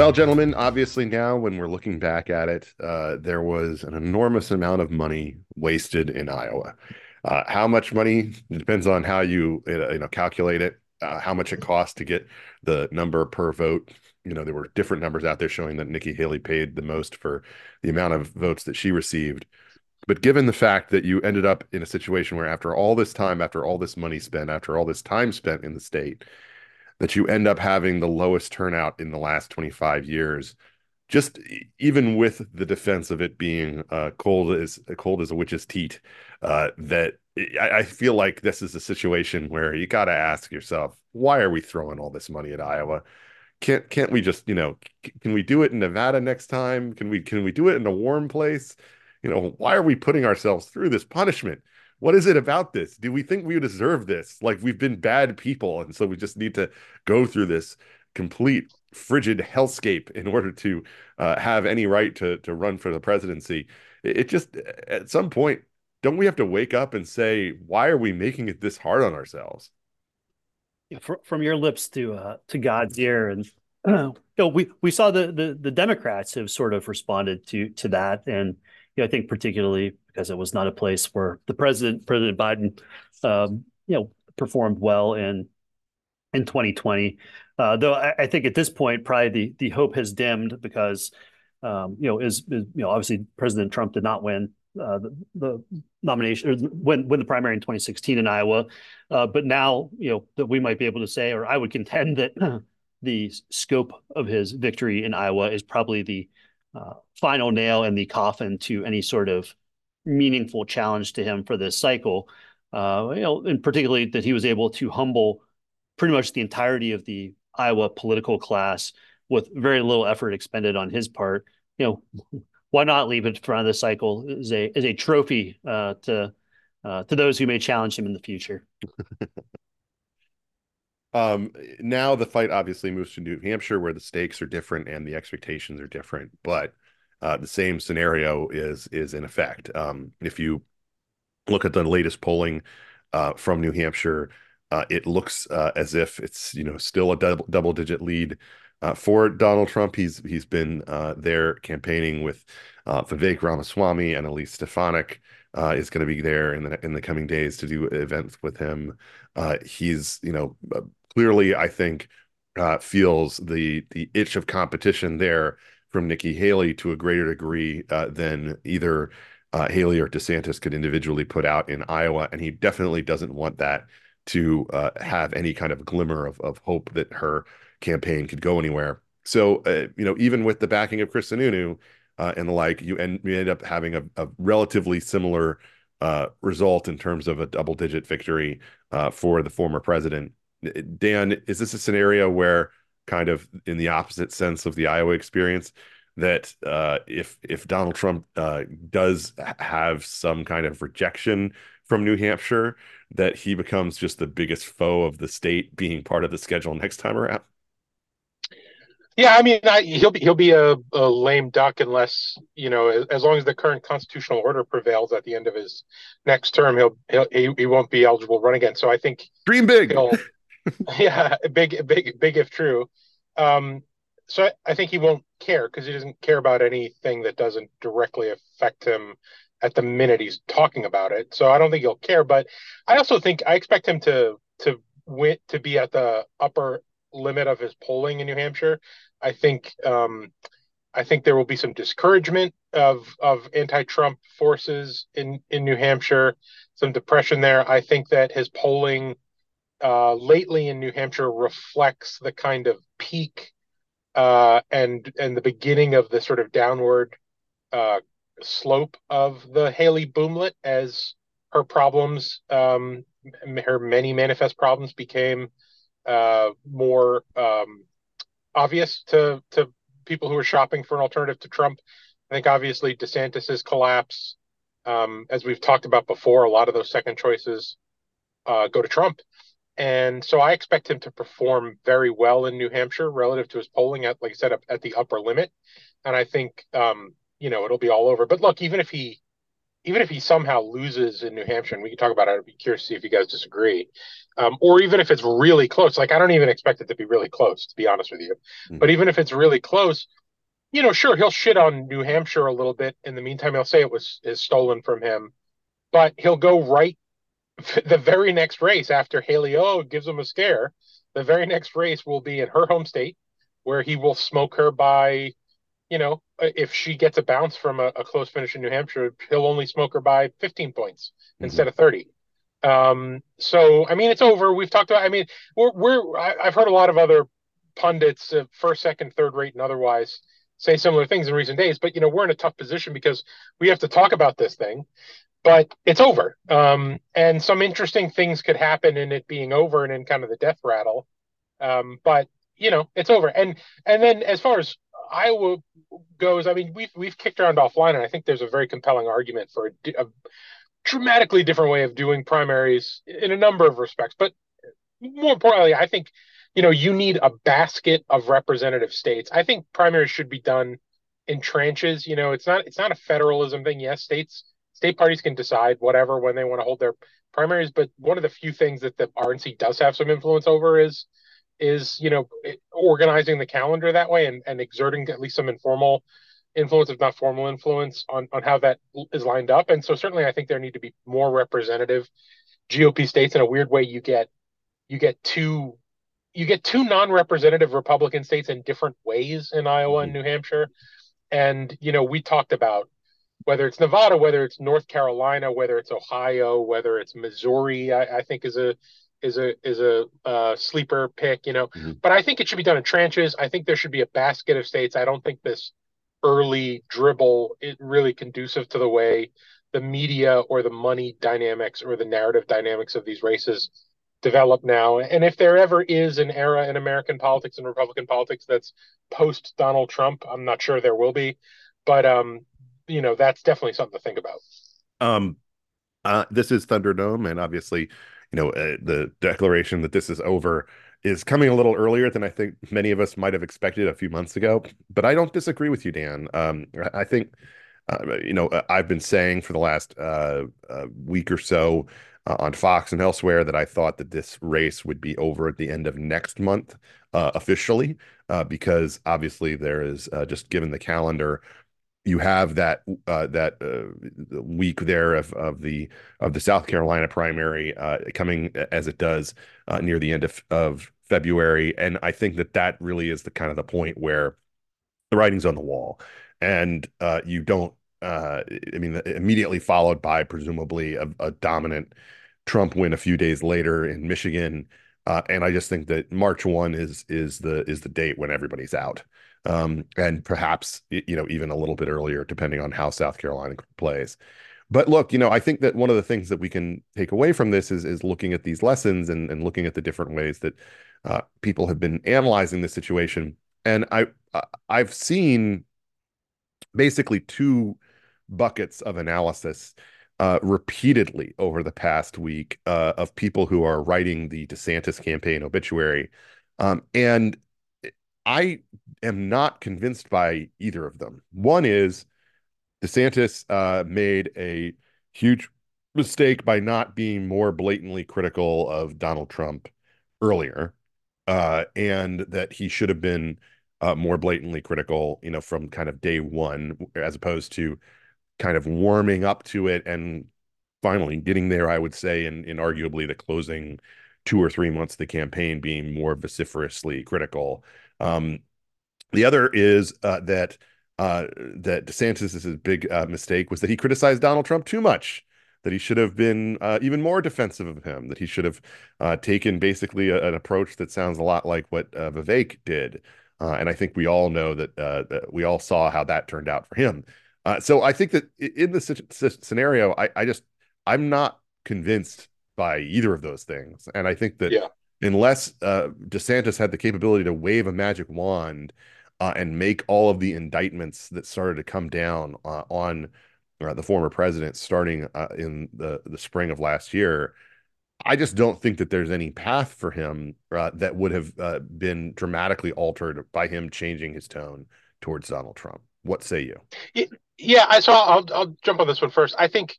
Well, gentlemen, obviously now when we're looking back at it, uh, there was an enormous amount of money wasted in Iowa. Uh, how much money depends on how you you know calculate it. Uh, how much it costs to get the number per vote. You know, there were different numbers out there showing that Nikki Haley paid the most for the amount of votes that she received. But given the fact that you ended up in a situation where, after all this time, after all this money spent, after all this time spent in the state, that you end up having the lowest turnout in the last 25 years just even with the defense of it being uh, cold as cold as a witch's teat uh, that I, I, feel like this is a situation where you got to ask yourself why are we throwing all this money at iowa? Can't can't we just you know can we do it in nevada next time? Can we can we do it in a warm place? You know why are we putting ourselves through this punishment what is it about this? Do we think we deserve this? Like we've been bad people, and so we just need to go through this complete frigid hellscape in order to uh, have any right to to run for the presidency. It, just at some point, don't we have to wake up and say, why are we making it this hard on ourselves? Yeah, from your lips to uh, to God's ear, and you know, we we saw the, the the Democrats have sort of responded to to that, and you know, I think particularly because it was not a place where the president, President Biden, um, you know, performed well in in 2020. Uh, though I, I, think at this point, probably the the hope has dimmed because um, you know is, is, you know obviously President Trump did not win uh, the, the, nomination or win win the primary in 2016 in Iowa, uh, but now you know that we might be able to say, or I would contend that the scope of his victory in Iowa is probably the uh, final nail in the coffin to any sort of meaningful challenge to him for this cycle. Uh, you know, and particularly that he was able to humble pretty much the entirety of the Iowa political class with very little effort expended on his part. You know, why not leave it for another cycle as a as a trophy uh, to uh, to those who may challenge him in the future. um, now the fight obviously moves to New Hampshire, where the stakes are different and the expectations are different, but uh, the same scenario is is in effect. Um, if you look at the latest polling uh, from New Hampshire, uh, it looks uh, as if it's you know still a double, double digit lead uh, for Donald Trump. He's he's been uh, there campaigning with Vivek Ramaswamy and Elise Stefanik. is going to be there in the in the coming days to do events with him. he's you know clearly I think feels the the itch of competition there from Nikki Haley to a greater degree uh, than either uh, Haley or DeSantis could individually put out in Iowa, and he definitely doesn't want that to uh, have any kind of glimmer of of hope that her campaign could go anywhere. So, uh, you know, even with the backing of Chris Sununu uh, and the like, you end you end up having a, a relatively similar uh, result in terms of a double digit victory for the former president. Dan, is this a scenario where kind of in the opposite sense of the Iowa experience that uh, if if Donald Trump uh, does have some kind of rejection from New Hampshire, that he becomes just the biggest foe of the state being part of the schedule next time around. Yeah, I mean, I, he'll be he'll be a, a, lame duck unless you know, as, long as the current constitutional order prevails at the end of his next term, he'll, he'll he, he won't be eligible to run again. So I think dream big. yeah, big, big, big if true. Um, so I, I, think he won't care because he doesn't care about anything that doesn't directly affect him at the minute he's talking about it. So I don't think he'll care. But I also think I expect him to to win to be at the upper limit of his polling in New Hampshire. I think um, I think there will be some discouragement of of anti-Trump forces in in New Hampshire, some depression there. I think that his polling uh, lately in New Hampshire reflects the kind of peak uh, and and the beginning of the sort of downward uh, slope of the Haley boomlet as her problems, um, her many manifest problems, became uh, more um, obvious to to people who are shopping for an alternative to Trump. I think obviously DeSantis's collapse, um, as we've talked about before, a lot of those second choices uh, go to Trump. And so I expect him to perform very well in New Hampshire relative to his polling at, like I said, up at the upper limit. And I think, um, you know, it'll be all over. But look, even if he, even if he somehow loses in New Hampshire, and we can talk about it, I'd be curious to see if you guys disagree. um, or even if it's really close. Like I don't even expect it to be really close, to be honest with you. Mm-hmm. But even if it's really close, you know, sure he'll shit on New Hampshire a little bit. In the meantime, he'll say it was is stolen from him, but he'll go right the very next race after Haley O gives him a scare. The very next race will be in her home state, where he will smoke her by, you know, if she gets a bounce from a, a close finish in New Hampshire, he'll only smoke her by 15 points mm-hmm. instead of 30. Um, so I mean, it's over. We've talked about. I mean, we're we're. I, have heard a lot of other pundits, uh, first, second, third rate, and otherwise, say similar things in recent days. But you know, we're in a tough position because we have to talk about this thing. But it's over, um, and some interesting things could happen in it being over and in kind of the death rattle. Um, but you know, it's over. And and then as far as Iowa goes, I mean, we've we've kicked around offline, and I think there's a very compelling argument for a, a dramatically different way of doing primaries in a number of respects. But more importantly, I think you know you need a basket of representative states. I think primaries should be done in tranches. You know, it's not it's not a federalism thing. Yes, states state parties can decide whatever when they want to hold their primaries, but one of the few things that the RNC does have some influence over is is you know organizing the calendar that way and, and exerting at least some informal influence, if not formal influence, on on how that is lined up. And so certainly, I think there need to be more representative GOP states. In a weird way, you get you get two you get two non-representative Republican states in different ways in Iowa and mm-hmm. New Hampshire. And you know, we talked about whether it's Nevada, whether it's North Carolina, whether it's Ohio, whether it's Missouri. I, I think is a is a is a uh, sleeper pick, you know. Mm-hmm. But I think it should be done in tranches. I think there should be a basket of states. I don't think this early dribble is really conducive to the way the media or the money dynamics or the narrative dynamics of these races develop now. And if there ever is an era in American politics and Republican politics that's post Donald Trump, I'm not sure there will be, but um, you know, that's definitely something to think about. Um, uh, this is Thunderdome, and obviously, you know, uh, the declaration that this is over is coming a little earlier than I think many of us might have expected a few months ago. But I don't disagree with you, Dan. Um, I think, uh, you know, uh, I've been saying for the last uh, uh, week or so uh, on Fox and elsewhere that I thought that this race would be over at the end of next month uh, officially, because obviously there is just given the calendar you have that uh, that uh, week there of, of the of the South Carolina primary uh, coming as it does uh, near the end of, of February, and I think that that really is the kind of the point where the writing's on the wall, and uh, you don't. Uh, I mean, immediately followed by presumably a, a, dominant Trump win a few days later in Michigan, and I just think that March one is is the is the date when everybody's out um, and perhaps you know even a little bit earlier, depending on how South Carolina plays. But look, you know, I think that one of the things that we can take away from this is is looking at these lessons and, and looking at the different ways that uh, people have been analyzing this situation. And I I've seen basically two buckets of analysis uh, repeatedly over the past week uh, of people who are writing the DeSantis campaign obituary. Um, and I am not convinced by either of them. One is DeSantis uh, made a huge mistake by not being more blatantly critical of Donald Trump earlier, uh, and that he should have been uh, more blatantly critical, you know, from kind of day one, as opposed to kind of warming up to it and finally getting there. I would say, in in arguably the closing two or three months of the campaign, being more vociferously critical. Um, the other is uh, that uh, that DeSantis's big uh, mistake was that he criticized Donald Trump too much. That he should have been uh, even more defensive of him. That he should have uh, taken basically a, an approach that sounds a lot like what uh, Vivek did. and I think we all know that, that, we all saw how that turned out for him. so I think that in this scenario, I, I just I'm not convinced by either of those things, and I think that yeah unless uh, DeSantis had the capability to wave a magic wand uh, and make all of the indictments that started to come down uh, on uh, the former president starting uh, in the, the spring of last year, I just don't think that there's any path for him uh, that would have been dramatically altered by him changing his tone towards Donald Trump. What say you? Yeah, I so I'll I'll jump on this one first. I think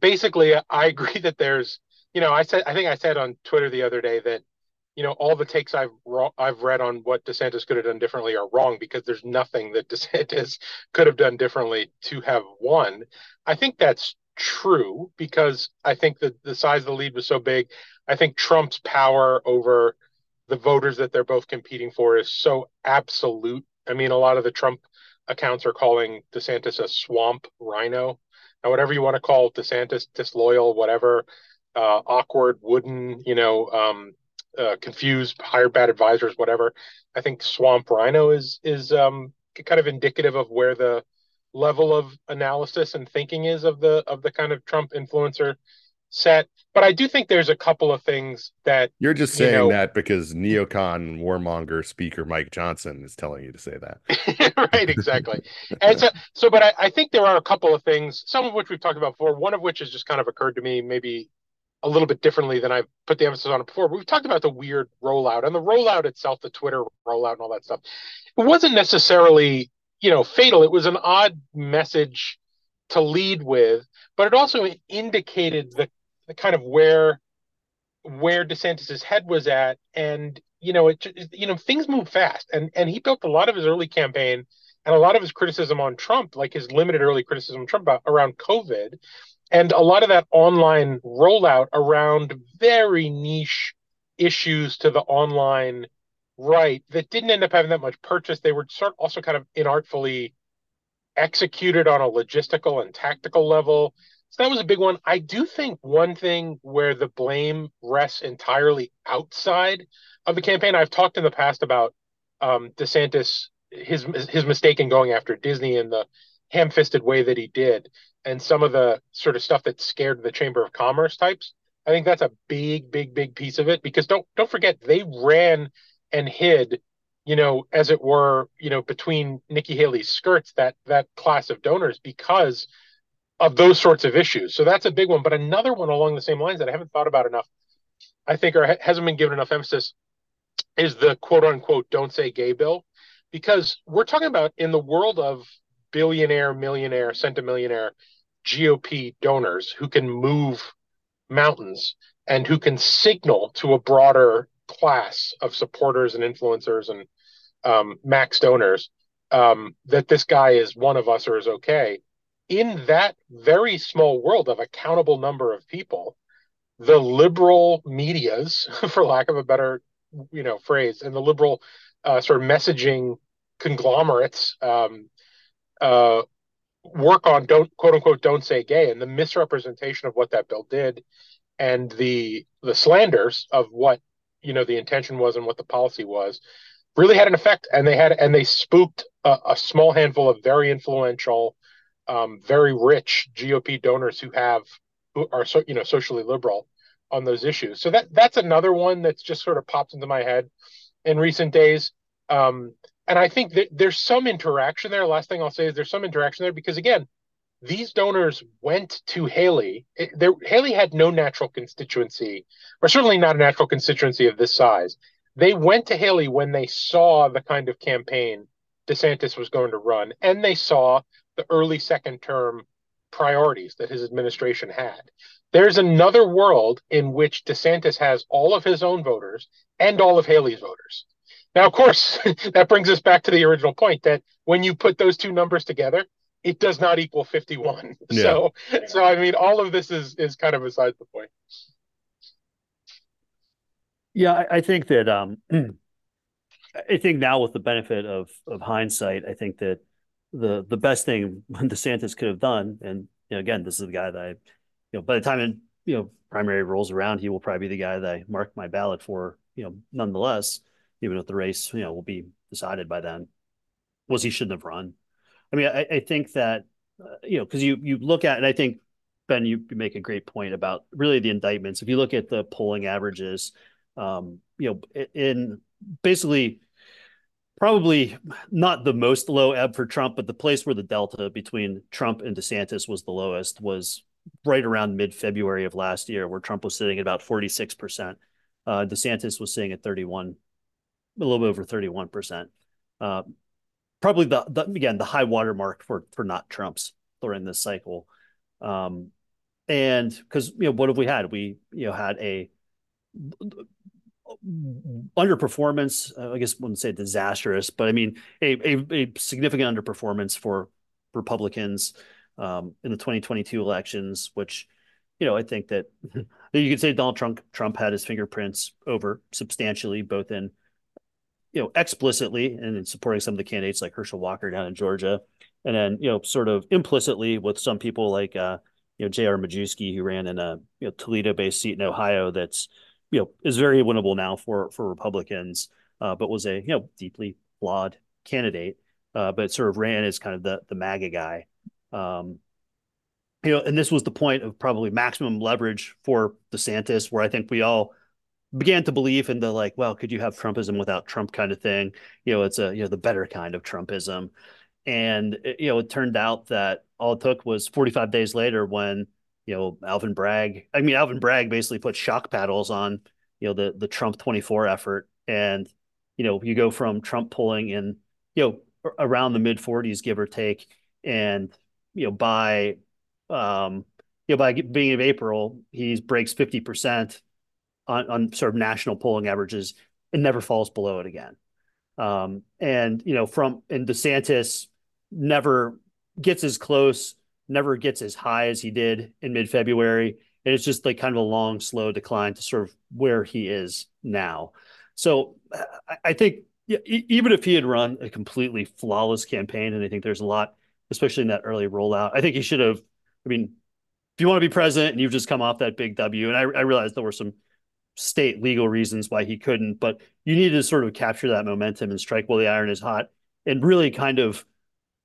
basically I agree that there's you know, I said I think I said on Twitter the other day that you know all the takes I've I've read on what DeSantis could have done differently are wrong because there's nothing that DeSantis could have done differently to have won. I think that's true because I think that the size of the lead was so big. I think Trump's power over the voters that they're both competing for is so absolute. I mean, a lot of the Trump accounts are calling DeSantis a swamp RINO. Now, whatever you want to call DeSantis, disloyal, whatever, uh, awkward, wooden, you know, um, uh, confused, hired bad advisors, whatever. I think swamp RINO is is um, kind of indicative of where the level of analysis and thinking is of the of the kind of Trump influencer set. But I do think there's a couple of things that you're just saying you know, that because neocon warmonger speaker Mike Johnson is telling you to say that. right, exactly. and so, so but I, I think there are a couple of things, some of which we've talked about before. One of which has just kind of occurred to me, maybe a little bit differently than I've put the emphasis on it before. We've talked about the weird rollout and the rollout itself, the Twitter rollout and all that stuff. It wasn't necessarily, you know, fatal. It was an odd message to lead with, but it also indicated the the kind of where where DeSantis's head was at, and you know, it you know things move fast, and and he built a lot of his early campaign and a lot of his criticism on Trump, like his limited early criticism Trump about, around COVID, and a lot of that online rollout around very niche issues to the online right that didn't end up having that much purchase. They were sort also kind of inartfully executed on a logistical and tactical level. So that was a big one. I do think one thing where the blame rests entirely outside of the campaign. I've talked in the past about um, DeSantis his his mistake in going after Disney in the ham-fisted way that he did, and some of the sort of stuff that scared the Chamber of Commerce types. I think that's a big, big, big piece of it because don't don't forget they ran and hid, you know, as it were, you know, between Nikki Haley's skirts that that class of donors because of those sorts of issues. So that's a big one. But another one along the same lines that I haven't thought about enough, I think, or hasn't been given enough emphasis, is the quote unquote "Don't Say Gay" bill, because we're talking about in the world of billionaire, millionaire, centimillionaire GOP donors who can move mountains and who can signal to a broader class of supporters and influencers and um, max donors um, that this guy is one of us or is okay. In that very small world of a countable number of people, the liberal medias, for lack of a better you know phrase, and the liberal uh, sort of messaging conglomerates um, uh, work on don't quote unquote don't say gay and the misrepresentation of what that bill did and the the slanders of what you know the intention was and what the policy was really had an effect and they had and they spooked a, a small handful of very influential um, very rich GOP donors who have who are so you know socially liberal on those issues. So that that's another one that's just sort of popped into my head in recent days. Um, and I think that there's some interaction there. Last thing I'll say is there's some interaction there because again, these donors went to Haley. It, there, Haley had no natural constituency, or certainly not a natural constituency of this size. They went to Haley when they saw the kind of campaign DeSantis was going to run, and they saw the early second term priorities that his administration had. There's another world in which DeSantis has all of his own voters and all of Haley's voters. Now, of course, that brings us back to the original point that when you put those two numbers together, it does not equal 51. Yeah. So, so I mean, all of this is is kind of beside the point. Yeah, I, I think that um, I think now with the benefit of of hindsight, I think that the the best thing DeSantis could have done, and you know, again, this is the guy that I, you know, by the time it, you know primary rolls around, he will probably be the guy that I mark my ballot for. You know, nonetheless, even if the race, you know, will be decided by then, was he shouldn't have run. I mean, I, I think that uh, you know because you you look at, and I think Ben, you, you make a great point about really the indictments. If you look at the polling averages, um, you know, in basically probably not the most low ebb for Trump, but the place where the delta between Trump and DeSantis was the lowest was right around mid February of last year, where Trump was sitting at about 46%. Uh, DeSantis was sitting at 31, a little bit over 31%. Uh, probably the, the, again, the high watermark for, for not Trump's during this cycle. Um, and because you know what have we had? We you know had a underperformance. Uh, I guess I wouldn't say disastrous, but I mean a a, a significant underperformance for Republicans um, in the 2022 elections, which you know I think that you could say Donald Trump Trump had his fingerprints over substantially, both in you know explicitly and in supporting some of the candidates like Herschel Walker down in Georgia, and then you know sort of implicitly with some people like uh, you know J.R. Majewski who ran in a you know, Toledo-based seat in Ohio that's you know is very winnable now for for Republicans, uh, but was a you know deeply flawed candidate, uh, but sort of ran as kind of the the MAGA guy. Um, you know, and this was the point of probably maximum leverage for DeSantis, where I think we all began to believe in the like, well, could you have Trumpism without Trump kind of thing? You know, it's a you know the better kind of Trumpism, and you know it turned out that all it took was 45 days later when you know Alvin Bragg. I mean, Alvin Bragg basically put shock paddles on you know the the Trump 24 effort, and you know you go from Trump pulling in you know around the mid 40s, give or take, and you know by um you know by beginning of April he breaks 50 percent on, sort of national polling averages and never falls below it again. Um, and you know, from and DeSantis never gets as close, never gets as high as he did in mid February. And it's just like kind of a long, slow decline to sort of where he is now. So I, think even if he had run a completely flawless campaign, and I think there's a lot, especially in that early rollout, I think he should have. I mean, if you want to be president and you've just come off that big W, and I, I realized there were some state legal reasons why he couldn't, but you need to sort of capture that momentum and strike while the iron is hot and really kind of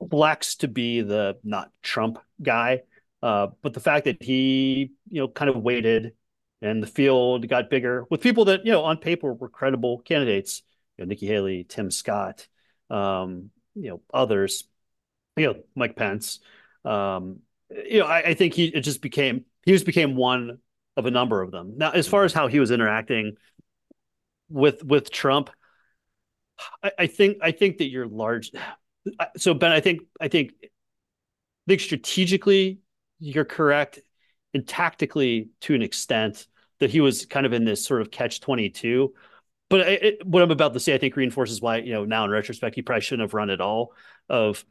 flex to be the not Trump guy. Uh, but the fact that he, you know, kind of waited and the field got bigger with people that, you know, on paper were credible candidates, you know, Nikki Haley, Tim Scott, um, you know, others, you know, Mike Pence. Um, you know, I, I think he it just became he just became one of a number of them. Now, as far as how he was interacting with with Trump, I, I think I think that you're large. So Ben, I think I think I think strategically you're correct, and tactically to an extent that he was kind of in this sort of catch twenty two. But it, what I'm about to say, I think reinforces why you know now in retrospect he probably shouldn't have run at all. Of,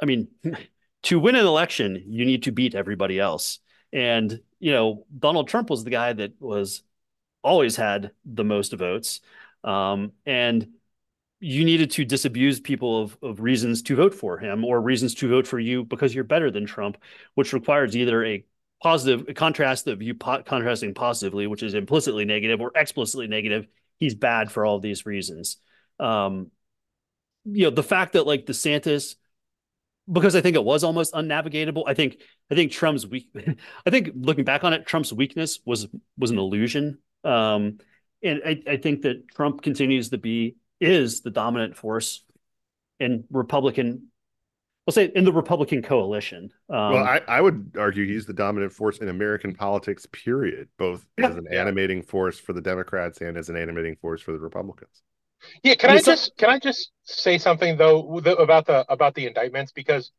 I mean, to win an election, you need to beat everybody else. And, you know, Donald Trump was the guy that was always had the most votes. Um, and you needed to disabuse people of, of reasons to vote for him or reasons to vote for you because you're better than Trump, which requires either a positive a contrast of you po- contrasting positively, which is implicitly negative, or explicitly negative. He's bad for all these reasons. Um, you know, the fact that like DeSantis because I think it was almost unnavigatable. I think I think Trump's weak. I think looking back on it, Trump's weakness was was an illusion. Um, and I, I think that Trump continues to be is the dominant force in Republican. We'll say in the Republican coalition. Um, well, I, I would argue he's the dominant force in American politics. Period. Both yeah, as an animating force for the Democrats and as an animating force for the Republicans. Yeah, can I, just can I just say something though about the about the indictments because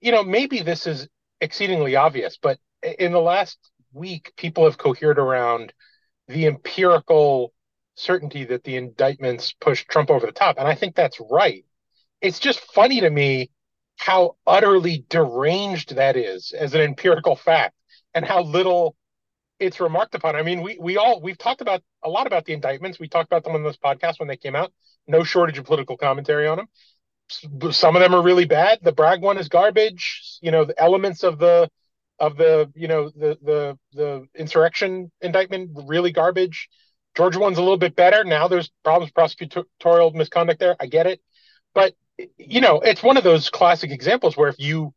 you know maybe this is exceedingly obvious, but in the last week people have cohered around the empirical certainty that the indictments pushed Trump over the top, and I think that's right. It's just funny to me how utterly deranged that is as an empirical fact, and how little it's remarked upon. I mean, we we all we've talked about a lot about the indictments. We talked about them on this podcast when they came out. No shortage of political commentary on them. Some of them are really bad. The Bragg one is garbage. You know, the elements of the of the you know the the the insurrection indictment really garbage. Georgia one's a little bit better. Now there's problems prosecutorial misconduct there. I get it, but you know, it's one of those classic examples where if you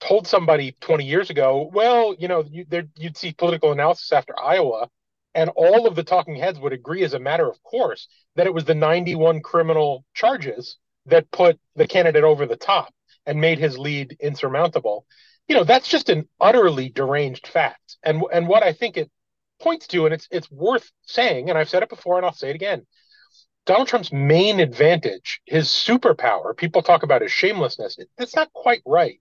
told somebody 20 years ago, well, you know, you, you'd see political analysis after Iowa, and all of the talking heads would agree as a matter of course that it was the 91 criminal charges that put the candidate over the top and made his lead insurmountable. You know, that's just an utterly deranged fact. And and what I think it points to, and it's it's worth saying, and I've said it before and I'll say it again. Donald Trump's main advantage, his superpower, people talk about his shamelessness. That's not quite right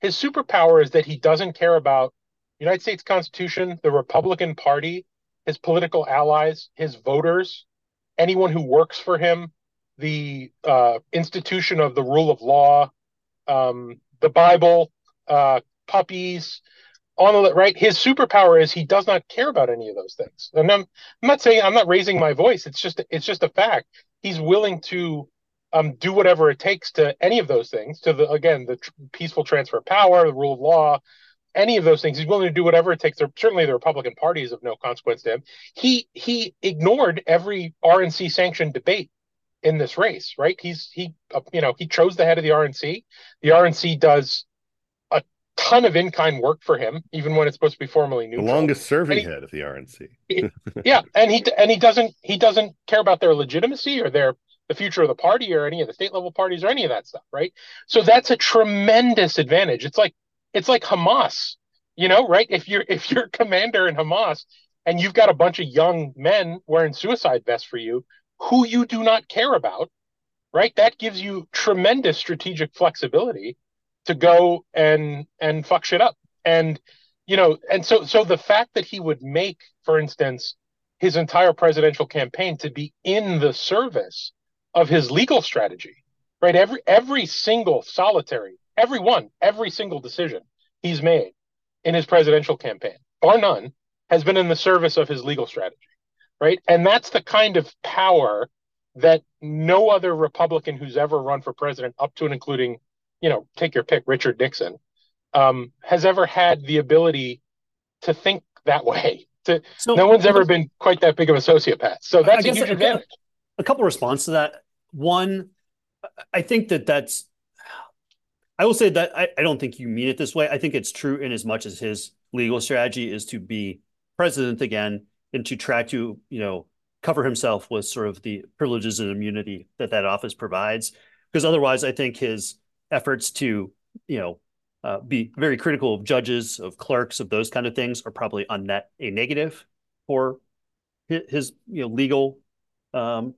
his superpower is that he doesn't care about the United States Constitution, the Republican Party, his political allies, his voters, anyone who works for him, the uh, institution of the rule of law, um, the Bible, uh, puppies, on the right? His superpower is he does not care about any of those things. And I'm, I'm not saying I'm not raising my voice. It's just it's just a fact. He's willing to um, do whatever it takes to any of those things. To the again the tr- peaceful transfer of power, the rule of law, any of those things. He's willing to do whatever it takes. Certainly, the Republican Party is of no consequence to him. He he ignored every RNC sanctioned debate in this race, right? He's he uh, you know he chose the head of the RNC. The RNC does a ton of in-kind work for him, even when it's supposed to be formally neutral. The longest serving he, head of the RNC. yeah, and he and he doesn't he doesn't care about their legitimacy or their the future of the party or any of the state level parties or any of that stuff, right? So that's a tremendous advantage. It's like it's like Hamas, you know, right? If you're if you're commander in Hamas and you've got a bunch of young men wearing suicide vests for you who you do not care about, right? That gives you tremendous strategic flexibility to go and and fuck shit up. And you know, and so so the fact that he would make, for instance, his entire presidential campaign to be in the service of his legal strategy, right? Every every single solitary, every one, every single decision he's made in his presidential campaign, bar none, has been in the service of his legal strategy, right? And that's the kind of power that no other Republican who's ever run for president, up to and including you know, take your pick, Richard Nixon, um, has ever had the ability to think that way. To, so, no one's ever been quite that big of a sociopath. So that's a huge advantage. A, couple responses to that. One, I think that that's. I will say that I, I don't think you mean it this way. I think it's true in as much as his legal strategy is to be president again and to try to, you know, cover himself with sort of the privileges and immunity that that office provides. Because otherwise, I think his efforts to, you know, uh, be very critical of judges, of clerks, of those kind of things are probably on net a negative for his, his you know legal um,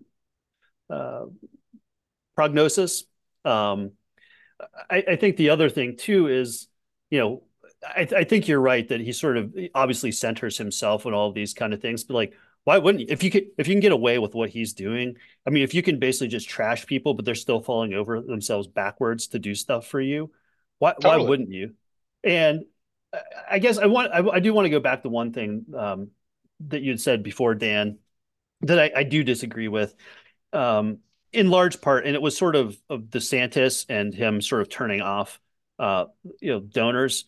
uh, prognosis. Um, I, I, think the other thing too is, you know, I, I, think you're right that he sort of obviously centers himself on all of these kind of things, but like why wouldn't you? If you could, if you can get away with what he's doing, I mean, if you can basically just trash people, but they're still falling over themselves backwards to do stuff for you, why totally. why wouldn't you? And I guess I want I, I do want to go back to one thing um, that you had said before, Dan, that I, I do disagree with, um, in large part, and it was sort of of DeSantis and him sort of turning off, uh, you know, donors.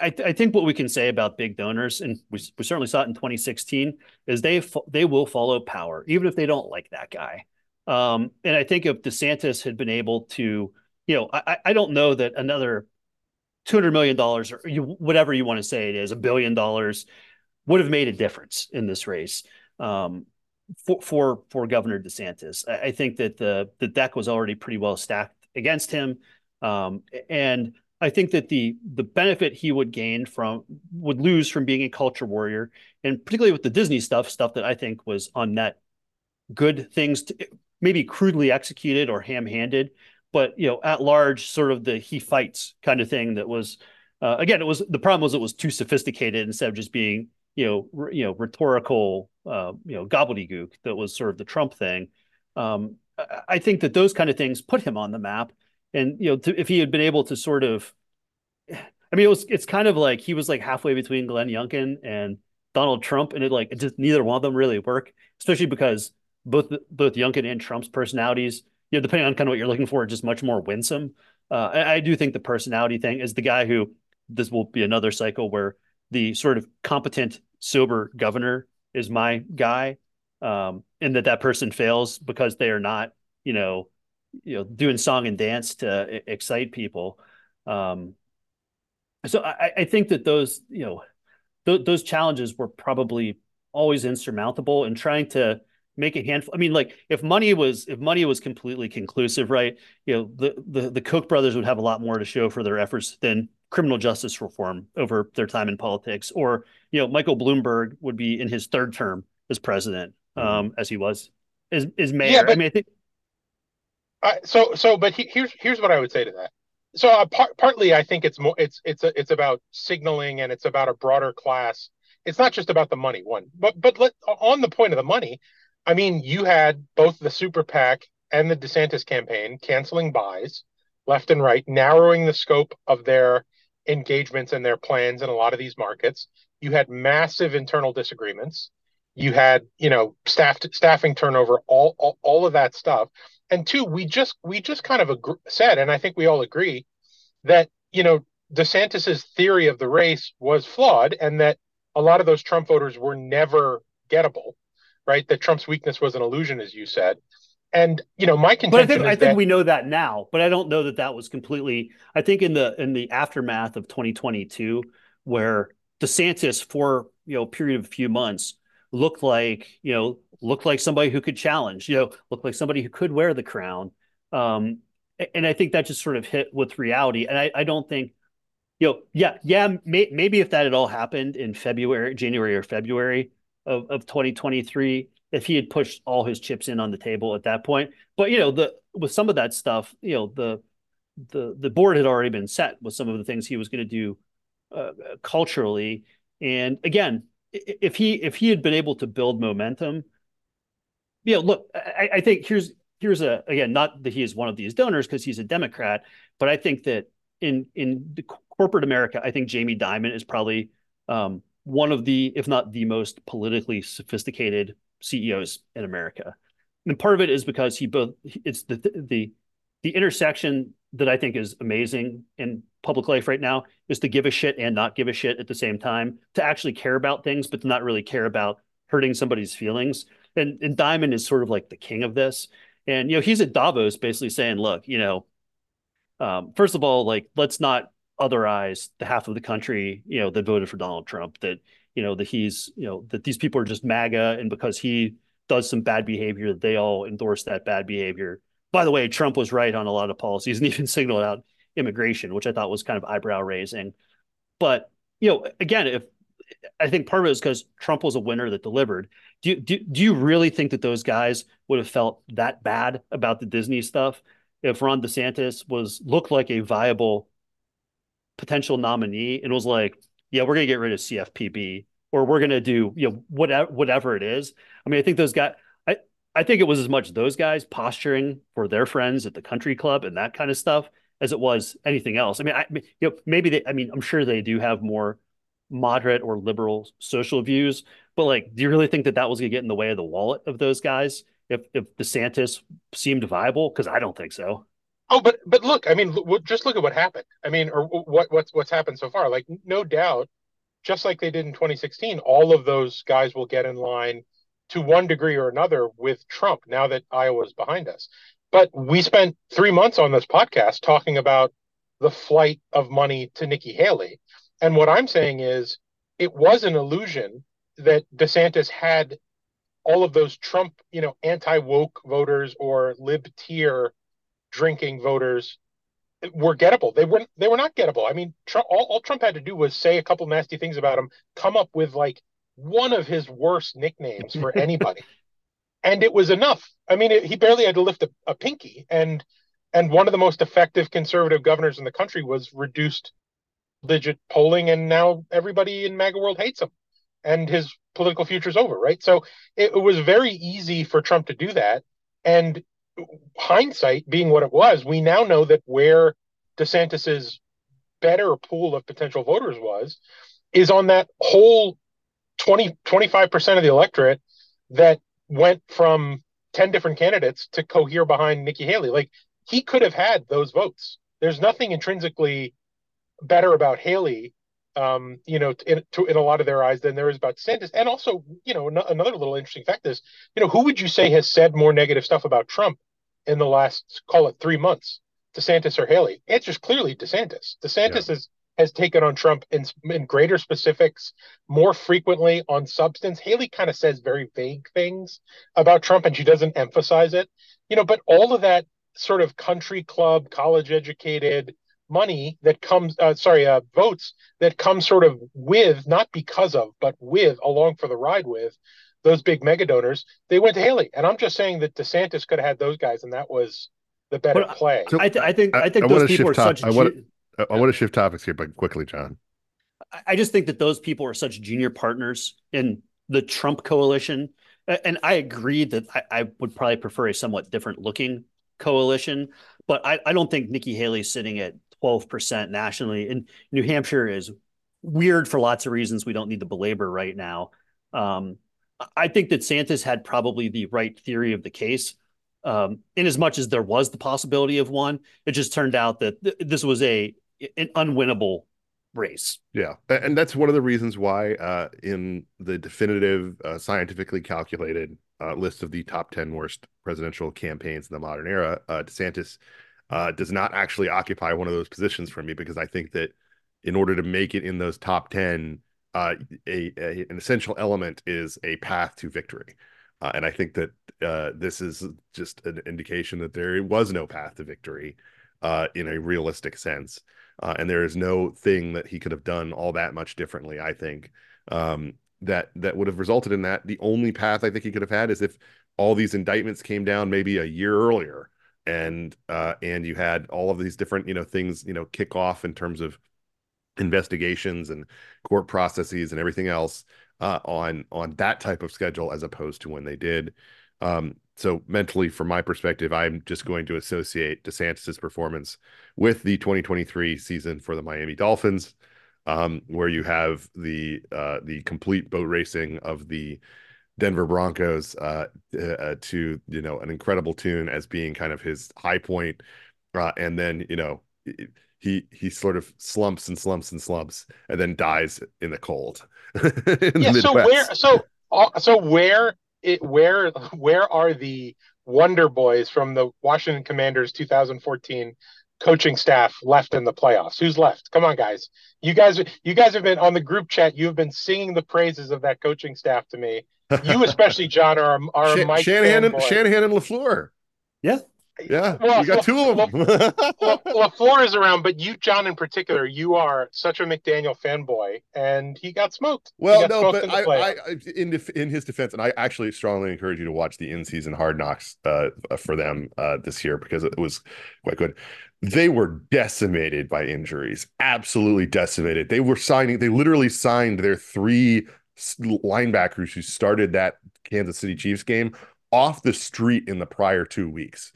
I, th- I, think what we can say about big donors, and we, we certainly saw it in 2016, is they fo- they will follow power, even if they don't like that guy. Um, and I think if DeSantis had been able to, you know, I, I don't know that another $200 million or you, whatever you want to say it is, a billion dollars would have made a difference in this race um, for, for, for Governor DeSantis. I, I, think that the, the deck was already pretty well stacked against him. Um, and I think that the the benefit he would gain from would lose from being a culture warrior, and particularly with the Disney stuff, stuff that I think was on net good things, to, maybe crudely executed or ham-handed, but you know, at large, sort of the he fights kind of thing that was. Uh, again, it was the problem was it was too sophisticated instead of just being you know you know rhetorical uh, you know gobbledygook that was sort of the Trump thing. Um, I think that those kind of things put him on the map and you know to, if he had been able to sort of i mean it was it's kind of like he was like halfway between glenn youngkin and donald trump and it like it just neither one of them really work especially because both both youngkin and trump's personalities you know depending on kind of what you're looking for just much more winsome uh, I, I do think the personality thing is the guy who this will be another cycle where the sort of competent sober governor is my guy um, and that that person fails because they are not you know you know doing song and dance to excite people. Um so i i think that those you know th- those challenges were probably always insurmountable and trying to make a handful i mean like if money was if money was completely conclusive right you know the the, the koch brothers would have a lot more to show for their efforts than criminal justice reform over their time in politics or you know michael bloomberg would be in his third term as president mm-hmm. um as he was as, as mayor yeah, but- i mean i think so so but he, here's here's what I would say to that. so uh, par- partly I think it's more it's it's a, it's about signaling and it's about a broader class. It's not just about the money one, but but let, on the point of the money, I mean, you had both the super PAC and the DeSantis campaign canceling buys left and right, narrowing the scope of their engagements and their plans in a lot of these markets. You had massive internal disagreements. You had, you know, staff staffing turnover, all, all all of that stuff. And two, we just we just kind of said, and I think we all agree that you know DeSantis's theory of the race was flawed, and that a lot of those Trump voters were never gettable, right? That Trump's weakness was an illusion, as you said. And you know, my contention. But I think I think that, we know that now, but I don't know that that was completely. I think in the in the aftermath of 2022, where DeSantis for you know a period of a few months looked like you know looked like somebody who could challenge, you know, looked like somebody who could wear the crown. Um, and I think that just sort of hit with reality. And I, I don't think, you know, yeah, yeah, may, maybe if that had all happened in February, January or February of, of 2023, if he had pushed all his chips in on the table at that point. But you know, the with some of that stuff, you know, the the the board had already been set with some of the things he was going to do uh, culturally. And again, if he if he had been able to build momentum, you know, look, I, I think here's here's a again not that he is one of these donors because he's a Democrat, but I think that in in corporate America, I think Jamie Dimon is probably um, one of the, if not the most politically sophisticated CEOs in America. And part of it is because he both it's the the the intersection that I think is amazing in public life right now is to give a shit and not give a shit at the same time, to actually care about things, but to not really care about hurting somebody's feelings. And, and Dimon is sort of like the king of this. And, you know, he's at Davos basically saying, look, you know, um, first of all, like, let's not otherize the half of the country, you know, that voted for Donald Trump, that, you know, that he's, you know, that these people are just MAGA. And because he does some bad behavior, they all endorse that bad behavior by the way, Trump was right on a lot of policies and even signaled out immigration, which I thought was kind of eyebrow raising. But you know, again, if I think part of it is because Trump was a winner that delivered. Do you, do, do you really think that those guys would have felt that bad about the Disney stuff if Ron DeSantis was looked like a viable potential nominee and was like, yeah, we're gonna get rid of CFPB or we're gonna do you know whatever whatever it is. I mean, I think those guys. I I think it was as much those guys posturing for their friends at the country club and that kind of stuff as it was anything else. I mean, I you know maybe they. I mean, I'm sure they do have more moderate or liberal social views, but like, do you really think that that was going to get in the way of the wallet of those guys if if DeSantis seemed viable? Because I don't think so. Oh, but but look, I mean, just look at what happened. I mean, or what what's what's happened so far. Like, no doubt, just like they did in 2016, all of those guys will get in line to one degree or another with Trump now that Iowa's behind us. But we spent three months on this podcast talking about the flight of money to Nikki Haley. And what I'm saying is it was an illusion that DeSantis had all of those Trump, you know, anti woke voters or lib tier drinking voters were gettable. They weren't. They were not gettable. I mean, Trump, all, all Trump had to do was say a couple nasty things about him, come up with like one of his worst nicknames for anybody. and it was enough. I mean, it, he barely had to lift a, a, pinky. And and one of the most effective conservative governors in the country was reduced digit polling, and now everybody in MAGA world hates him, and his political future's over. Right. So it, it was very easy for Trump to do that. And hindsight being what it was, we now know that where DeSantis's better pool of potential voters was is on that whole 20, 25% of the electorate that went from 10 different candidates to cohere behind Nikki Haley. Like he could have had those votes. There's nothing intrinsically better about Haley, um, you know, in, to, in a lot of their eyes than there is about DeSantis. And also, you know, no, another little interesting fact is, you know, who would you say has said more negative stuff about Trump in the last, call it three months? DeSantis or Haley? Answer's clearly DeSantis. DeSantis yeah. is has taken on Trump in, in greater specifics, more frequently on substance. Haley kind of says very vague things about Trump and she doesn't emphasize it. You know, but all of that sort of country club, college educated money that comes, uh, sorry, uh, votes that come sort of with, not because of, but with, along for the ride with those big mega donors, they went to Haley. And I'm just saying that DeSantis could have had those guys, and that was the better But play. So- I, th- I think I- I think I those wanna people are top- such. I wanna- ju- I, I want to shift topics here, but quickly, John. I- I just think that those people are such junior partners in the Trump coalition. And I agree that I, I would probably prefer a somewhat different looking coalition, but I, I don't think Nikki Haley's sitting at 12% nationally. And New Hampshire is weird for lots of reasons we don't need to belabor right now. Um, I- think that Santos had probably the right theory of the case. Um, in as much as there was the possibility of one, it just turned out that th- this was a an unwinnable race. Yeah, and that's one of the reasons why, uh, in the definitive, uh, scientifically calculated uh, list of the top ten worst presidential campaigns in the modern era, uh, DeSantis uh, does not actually occupy one of those positions for me because I think that in order to make it in those top ten, uh, a, a an essential element is a path to victory, uh, and I think that uh, this is just an indication that there was no path to victory uh, in a realistic sense. Uh, and there is no thing that he could have done all that much differently. I think um, that that would have resulted in that. The only path I think he could have had is if all these indictments came down maybe a year earlier, and uh, and you had all of these different you know things you know kick off in terms of investigations and court processes and everything else uh, on on that type of schedule as opposed to when they did. Um, so mentally, from my perspective, I'm just going to associate DeSantis's performance with the 2023 season for the Miami Dolphins, um, where you have the uh, the complete boat racing of the Denver Broncos uh, uh, to you know an incredible tune as being kind of his high point, uh, and then you know he he sort of slumps and slumps and slumps and then dies in the cold. in yeah. the So where? So uh, so where? It where where are the Wonder Boys from the Washington Commanders 2014 coaching staff left in the playoffs? Who's left? Come on, guys. You guys you guys have been on the group chat. You've been singing the praises of that coaching staff to me. You especially, John, are are Shan- Mike Shanahan and fanboy. Shanahan and LaFleur. Yeah. Yeah, Well, you got two of them. La- LaFleur is around, but you, John, in particular, you are such a McDaniel fanboy, and he got smoked. Well, got no, smoked but in I. I, I- in def- in his defense, and I actually strongly encourage you to watch the in-season Hard Knocks uh, for them uh, this year because it was quite good. They were decimated by injuries, absolutely decimated. They were signing, they literally signed their three linebackers who started that Kansas City Chiefs game off the street in the prior two weeks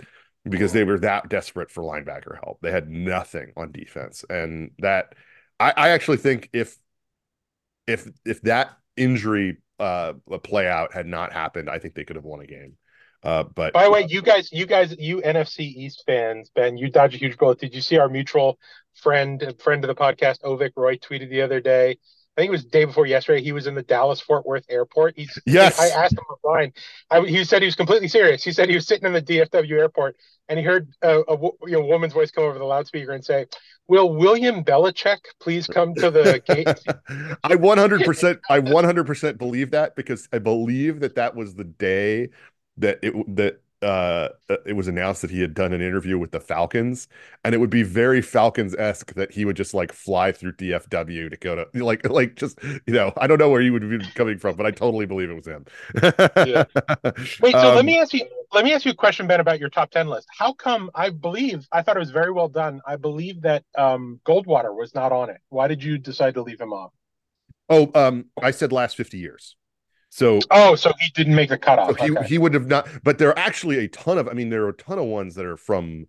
because they were that desperate for linebacker help. They had nothing on defense, and that I, I actually think if if if that injury uh play out had not happened, I think they could have won a game. Uh, but By the way, you guys, you guys, you NFC East fans, Ben, you dodge a huge bullet. Did you see our mutual friend, friend of the podcast, Avik Roy, tweeted the other day? I think it was the day before yesterday. He was in the Dallas Fort Worth airport. He's Yes. I asked him offline. I, he said he was completely serious. He said he was sitting in the DFW airport and he heard a, a wo- you know, woman's voice come over the loudspeaker and say, "Will William Belichick please come to the gate?" I 100% I 100% believe that because I believe that that was the day that it that uh it was announced that he had done an interview with the Falcons and it would be very Falcons-esque that he would just like fly through DFW to go to like like just you know I don't know where he would be coming from but I totally believe it was him. Yeah. Wait, so let Um, me ask you let me ask you a question, Ben, about your top ten list. How come I believe I thought it was very well done. I believe that um, Goldwater was not on it. Why did you decide to leave him off? Oh, um I said last 50 years. So Oh, so he didn't make the cutoff. So he okay. he would have not, but there are actually a ton of. I mean, there are a ton of ones that are from.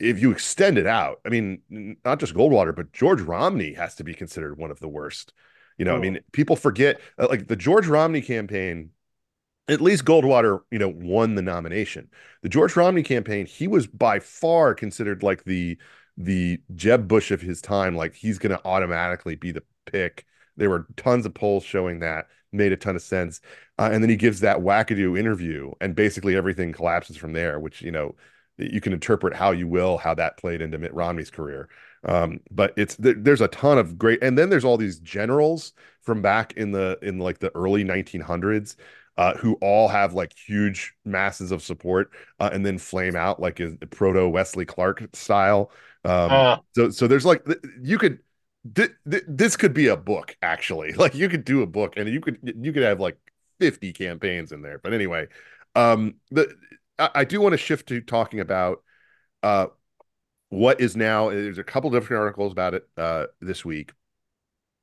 If you extend it out, I mean, not just Goldwater, but George Romney has to be considered one of the worst. You know, I Oh. mean, people forget uh, like the George Romney campaign. At least Goldwater, you know, won the nomination. The George Romney campaign, he was by far considered like the the Jeb Bush of his time. Like he's going to automatically be the pick. There were tons of polls showing that made a ton of sense. Uh, and then he gives that wackadoo interview, and basically everything collapses from there, which, you know, you can interpret how you will, how that played into Mitt Romney's career. Um, but it's there, there's a ton of great, and then there's all these generals from back in the in like the early 1900s uh, who all have like huge masses of support uh, and then flame out like a proto Wesley Clark style. Um, Uh, so so there's like you could th- th- this could be a book actually. Like you could do a book and you could you could have like 50 campaigns in there. But anyway, um the I, I do want to shift to talking about uh, what is now there's a couple different articles about it uh, this week.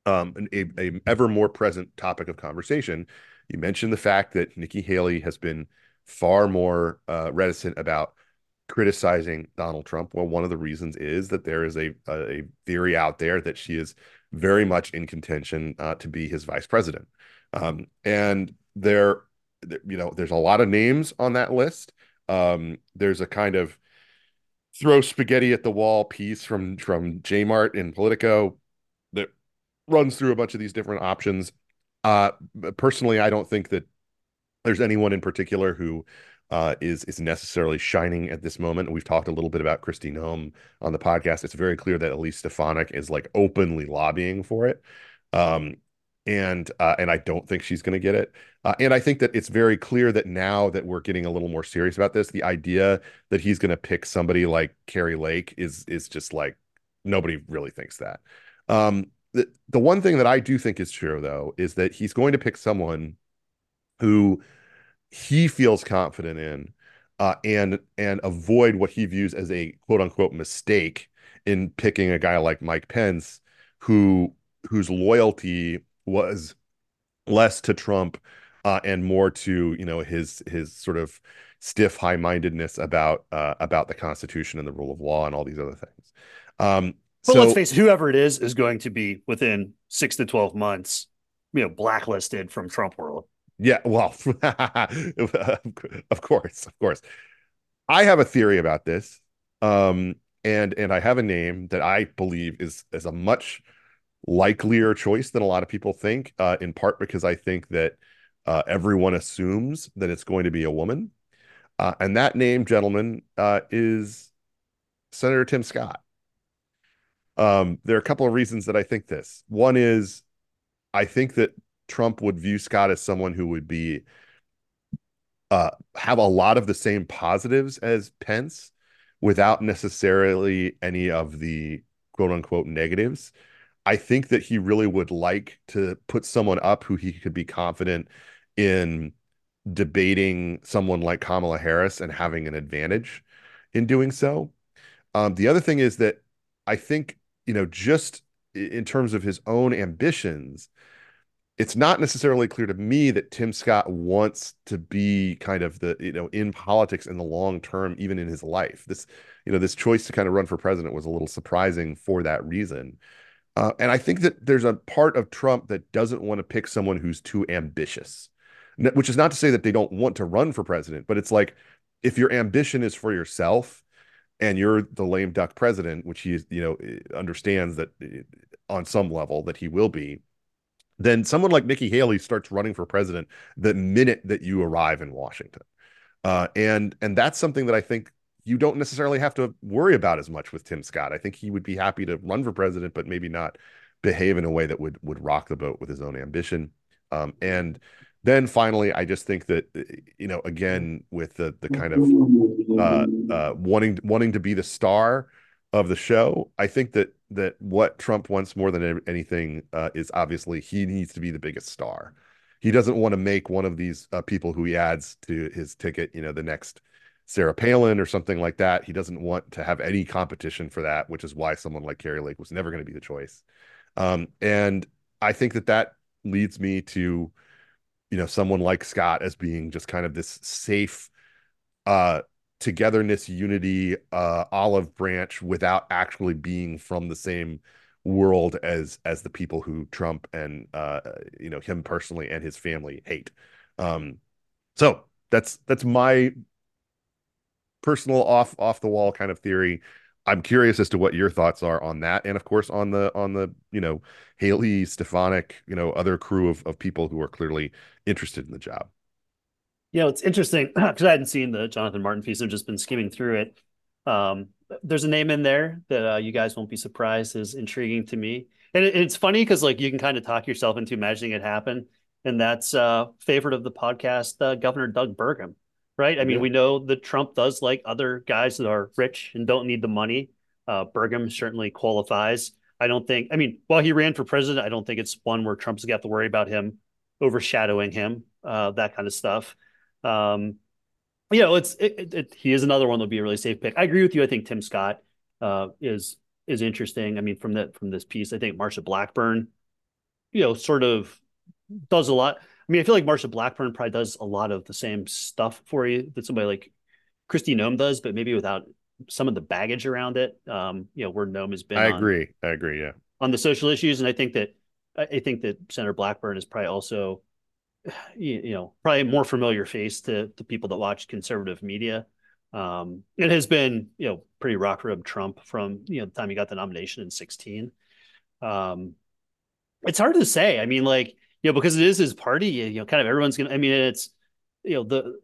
Um, a, a ever more present topic of conversation. You mentioned the fact that Nikki Haley has been far more uh, reticent about criticizing Donald Trump. Well, one of the reasons is that there is a a theory out there that she is very much in contention uh, to be his vice president, um, and there, you know, there's a lot of names on that list. Um, there's a kind of throw spaghetti at the wall piece from from J Mart in Politico that runs through a bunch of these different options. Uh, personally, I don't think that there's anyone in particular who uh, is is necessarily shining at this moment. We've talked a little bit about Kristi Noem on the podcast. It's very clear that Elise Stefanik is like openly lobbying for it. Um, and uh, and I don't think she's going to get it. Uh, and I think that it's very clear that now that we're getting a little more serious about this, the idea that he's going to pick somebody like Kari Lake is is just like nobody really thinks that. Um, the the one thing that I do think is true though is that he's going to pick someone who he feels confident in, uh, and and avoid what he views as a quote unquote mistake in picking a guy like Mike Pence, who whose loyalty was less to Trump uh, and more to you know his his sort of stiff high mindedness about uh, about the Constitution and the rule of law and all these other things. Um, but so, let's face it, whoever it is is going to be within six to twelve months, you know, blacklisted from Trump world. Yeah, well, of course, of course. I have a theory about this, um, and and I have a name that I believe is is a much likelier choice than a lot of people think, uh, in part because I think that uh, everyone assumes that it's going to be a woman. Uh, and that name, gentlemen, uh, is Senator Tim Scott. Um, there are a couple of reasons that I think this. One is I think that Trump would view Scott as someone who would be uh, have a lot of the same positives as Pence without necessarily any of the quote unquote negatives. I think that he really would like to put someone up who he could be confident in debating someone like Kamala Harris and having an advantage in doing so. Um, the other thing is that I think, you know, just in terms of his own ambitions, it's not necessarily clear to me that Tim Scott wants to be kind of the, you know, in politics in the long term, even in his life. This, you know, this choice to kind of run for president was a little surprising for that reason. Uh, and I think that there's a part of Trump that doesn't want to pick someone who's too ambitious, which is not to say that they don't want to run for president, but it's like if your ambition is for yourself and you're the lame duck president, which he you know understands that on some level that he will be, then someone like Nikki Haley starts running for president the minute that you arrive in Washington. Uh, and and that's something that I think you don't necessarily have to worry about as much with Tim Scott. I think he would be happy to run for president, but maybe not behave in a way that would would rock the boat with his own ambition. Um, and then finally, I just think that you know, again, with the the kind of uh, uh, wanting wanting to be the star of the show, I think that that what Trump wants more than anything uh, is obviously he needs to be the biggest star. He doesn't want to make one of these uh, people who he adds to his ticket, you know, the next Sarah Palin or something like that. He doesn't want to have any competition for that, which is why someone like Kari Lake was never going to be the choice. Um, and I think that that leads me to, you know, someone like Scott as being just kind of this safe, uh, togetherness, unity, uh, olive branch without actually being from the same world as as the people who Trump and uh, you know him personally and his family hate. Um, so that's that's my personal off off the wall kind of theory. I'm curious as to what your thoughts are on that, and of course on the on the you know Haley, Stefanik, you know other crew of of people who are clearly interested in the job. Yeah, it's interesting because I hadn't seen the Jonathan Martin piece. I've just been skimming through it. Um, there's a name in there that uh, you guys won't be surprised is intriguing to me, and it, it's funny because like you can kind of talk yourself into imagining it happen, and that's uh, favorite of the podcast, uh, Governor Doug Burgum right? I mean, yeah. we know that Trump does like other guys that are rich and don't need the money. Uh, Burgum certainly qualifies. I don't think, I mean, while he ran for president, I don't think it's one where Trump's got to worry about him overshadowing him, uh, that kind of stuff. Um, you know, it's it, it, it, he is another one that'll be a really safe pick. I agree with you. I think Tim Scott uh, is is interesting. I mean, from that from this piece, I think Marsha Blackburn, you know, sort of does a lot. I mean, I feel like Marsha Blackburn probably does a lot of the same stuff for you that somebody like Kristi Noem does, but maybe without some of the baggage around it. Um, you know, where Noem has been. I on, agree. I agree. Yeah. On the social issues, and I think that I think that Senator Blackburn is probably also, you know, probably more familiar face to to people that watch conservative media. Um, it has been, you know, pretty rock rib Trump from you know the time he got the nomination in sixteen. Um, it's hard to say. I mean, like you know, because it is his party. You know, kind of everyone's gonna. I mean, it's you know the,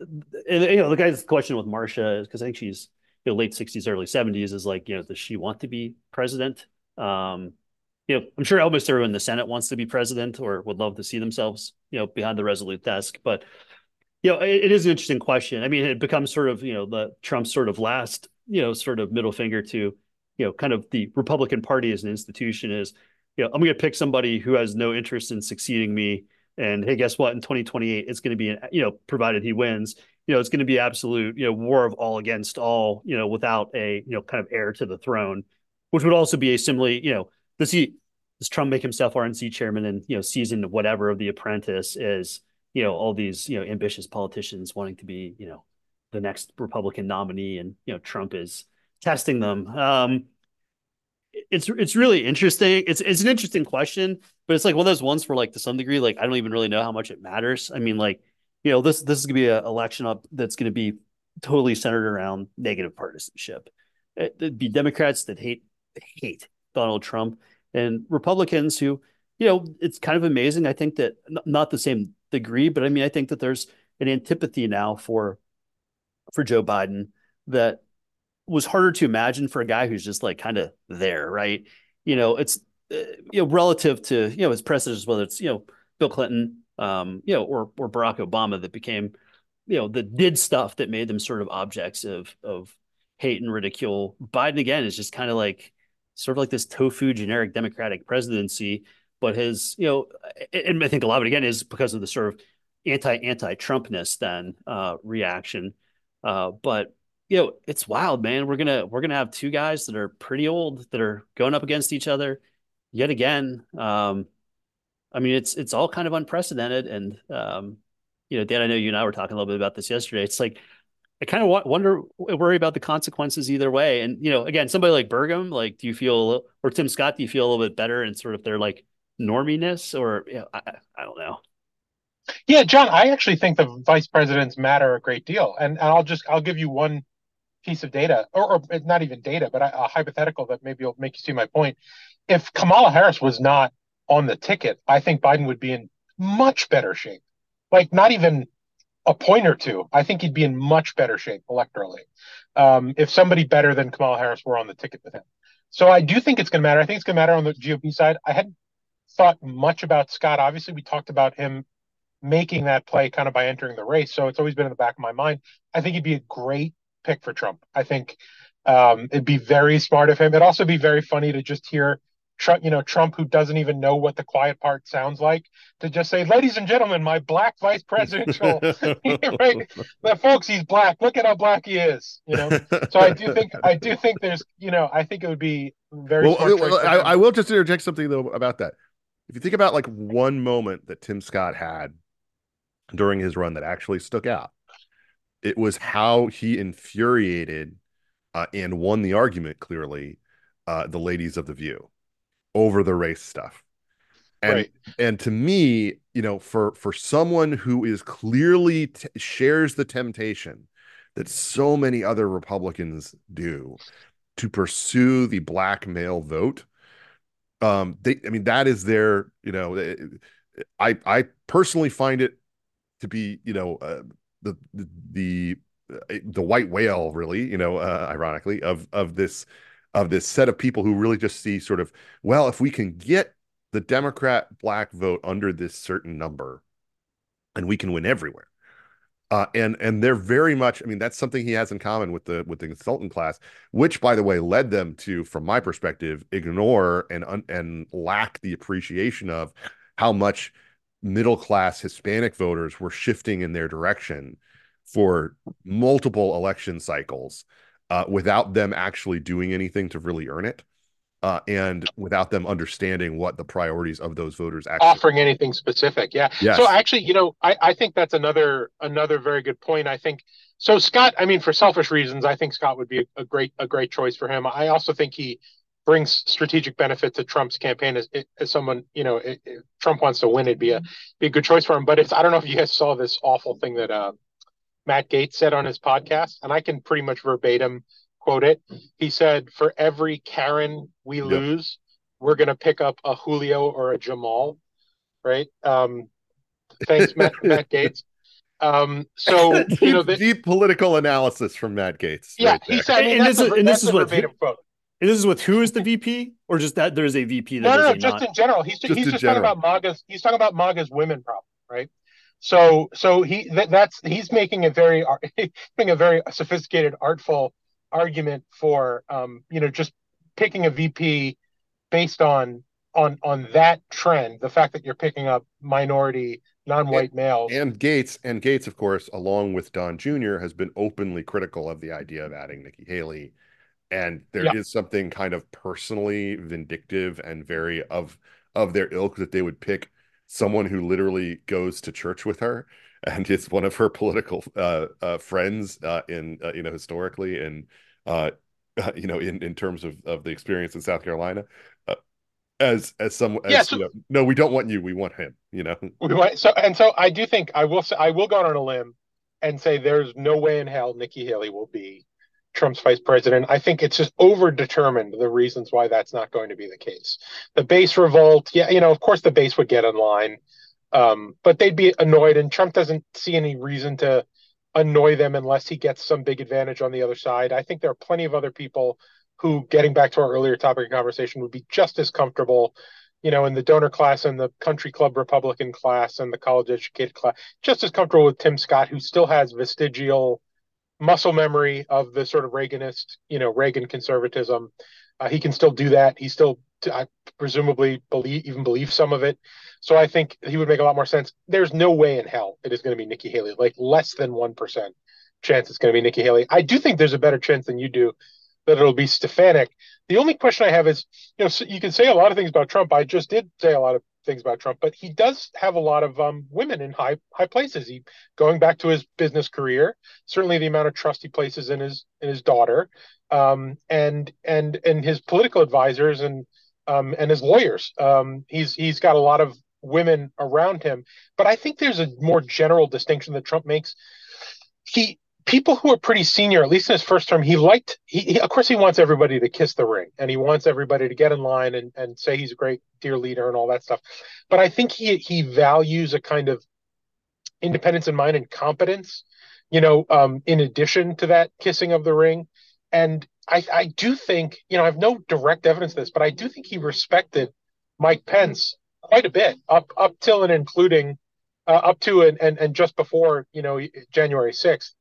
you know the guy's question with Marsha is because I think she's you know late sixties, early seventies is like you know does she want to be president? Um, you know, I'm sure almost everyone in the Senate wants to be president or would love to see themselves you know behind the resolute desk, but you know it, it is an interesting question. I mean, it becomes sort of you know the Trump sort of last you know sort of middle finger to you know kind of the Republican Party as an institution is you know I'm going to pick somebody who has no interest in succeeding me and hey, guess what? In 2028, it's going to be, an, you know, provided he wins, you know, it's going to be absolute, you know, war of all against all, you know, without a, you know, kind of heir to the throne, which would also be a similarly, you know, does he, does Trump make himself RNC chairman and, you know, season whatever of The Apprentice is, you know, all these, you know, ambitious politicians wanting to be, you know, the next Republican nominee and, you know, Trump is testing them. Um, it's it's really interesting. It's it's an interesting question, but it's like one of those ones where like to some degree, like I don't even really know how much it matters. I mean, like you know, this this is gonna be an election up that's gonna be totally centered around negative partisanship. It, would be Democrats that hate hate Donald Trump and Republicans who, you know, it's kind of amazing. I think that not the same degree, but I mean, I think that there's an antipathy now for for Joe Biden that was harder to imagine for a guy who's just like kind of there, right? You know, it's uh, you know relative to you know his predecessors, whether it's you know Bill Clinton, um, you know, or or Barack Obama, that became you know that did stuff that made them sort of objects of of hate and ridicule. Biden again is just kind of like sort of like this tofu generic Democratic presidency, but his you know, and I think a lot of it again is because of the sort of anti anti Trumpness then uh, reaction. Uh, but you know, it's wild, man. We're gonna we're gonna have two guys that are pretty old that are going up against each other yet again. Um, I mean, it's it's all kind of unprecedented, and um, you know, Dan, I know you and I were talking a little bit about this yesterday. It's like I kind of wonder, worry about the consequences either way. And you know, again, somebody like Burgum, like, do you feel, or Tim Scott, do you feel a little bit better and sort of their like norminess, or you know, I, I don't know. Yeah, John, I actually think the vice presidents matter a great deal, and, and I'll just I'll give you one piece of data, or, or eh, not even data, but a, a hypothetical that maybe will make you see my point. If Kamala Harris was not on the ticket, I think Biden would be in much better shape. Like not even a point or two. I think he'd be in much better shape electorally um, if somebody better than Kamala Harris were on the ticket with him. So I do think it's going to matter. I think it's going to matter on the GOP side. I hadn't thought much about Scott. Obviously, we talked about him making that play kind of by entering the race. So it's always been in the back of my mind. I think he'd be a great pick for Trump. I think um, it'd be very smart of him. It'd also be very funny to just hear Trump, you know, Trump, who doesn't even know what the quiet part sounds like, to just say, "Ladies and gentlemen, my black vice presidential." right, but folks, he's black. Look at how black he is. You know, so I do think I do think there's, you know, I think it would be very. Well, well I, I will just interject something though about that. If you think about like one moment that Tim Scott had during his run that actually stuck out, it was how he infuriated uh, and won the argument clearly uh, the ladies of the View over the race stuff. And right. and to me, you know, for for someone who is clearly t- shares the temptation that so many other Republicans do to pursue the black male vote, um, they, I mean, that is their, you know, eh, I I personally find it to be, you know, uh, the the the, the white whale really you know uh, ironically of of this of this set of people who really just see sort of well if we can get the democrat black vote under this certain number and we can win everywhere. Uh, and and they're very much i mean that's something he has in common with the with the consultant class which by the way led them to from my perspective ignore and and lack the appreciation of how much middle class Hispanic voters were shifting in their direction for multiple election cycles uh, without them actually doing anything to really earn it. Uh, and without them understanding what the priorities of those voters actually offering anything specific yeah Yes. so actually you know I, I think that's another another very good point i think so scott i mean for selfish reasons i think scott would be a, a great a great choice for him i also think he brings strategic benefit to trump's campaign as, as someone you know if trump wants to win it'd be a be a good choice for him but it's i don't know if you guys saw this awful thing that uh, matt gaetz said on his podcast and i can pretty much verbatim quote it. He said, "For every Karen we Yep. lose, we're going to pick up a Julio or a Jamal." Right? Um, thanks, Matt, Matt Gaetz. Um, so deep, you know, the, deep political analysis from Matt Gaetz. yeah, right he said. I mean, And that's this a- is- and this is a what- verbatim quote. And this is with who is the VP, or just that there's a VP that No, no, no, just non- in general. He's Just he's just general. talking about MAGA's. He's talking about MAGA's women problem, right? So, so he that, that's he's making a very making a very sophisticated, artful argument for um, you know just picking a VP based on on on that trend, the fact that you're picking up minority, non-white males. and Gaetz and Gaetz, of course, along with Don Jr., has been openly critical of the idea of adding Nikki Haley. And there is Yeah. something kind of personally vindictive and very of of their ilk that they would pick someone who literally goes to church with her and is one of her political uh, uh, friends uh, in uh, you know historically and uh, you know in in terms of of the experience in South Carolina. Uh, as as some as, Yeah, so- you know, no, we don't want you, we want him. You know, We want- so and so I do think I will say I will go on a limb and say there's no way in hell Nikki Haley will be Trump's vice president. I think it's just overdetermined the reasons why that's not going to be the case. The base revolt, yeah, you know, of course the base would get in line, um, but they'd be annoyed, and Trump doesn't see any reason to annoy them unless he gets some big advantage on the other side. I think there are plenty of other people who, getting back to our earlier topic of conversation, would be just as comfortable you know, in the donor class and the country club Republican class and the college educated class, just as comfortable with Tim Scott, who still has vestigial muscle memory of the sort of Reaganist, you know, Reagan conservatism. Uh, he can still do that. He still, I presumably, believe even believe some of it. So I think he would make a lot more sense. There's no way in hell it is going to be Nikki Haley. Like less than one percent chance it's going to be Nikki Haley. I do think there's a better chance than you do that it'll be Stefanik. The only question I have is, you know, so you can say a lot of things about Trump. I just did say a lot of things about Trump, but he does have a lot of um, women in high high places. He going back to his business career, certainly the amount of trust he places in his in his daughter, um, and and and his political advisors and um, and his lawyers. Um, he's he's got a lot of women around him, but I think there's a more general distinction that Trump makes. He people who are pretty senior, at least in his first term, he liked. He, he, of course, he wants everybody to kiss the ring, and he wants everybody to get in line and, and say he's a great dear leader and all that stuff. But I think he he values a kind of independence in mind and competence. You know, um, in addition to that kissing of the ring, and I I do think you know I have no direct evidence of this, but I do think he respected Mike Pence quite a bit up up till and including. Uh, up to and, and and just before you know January sixth,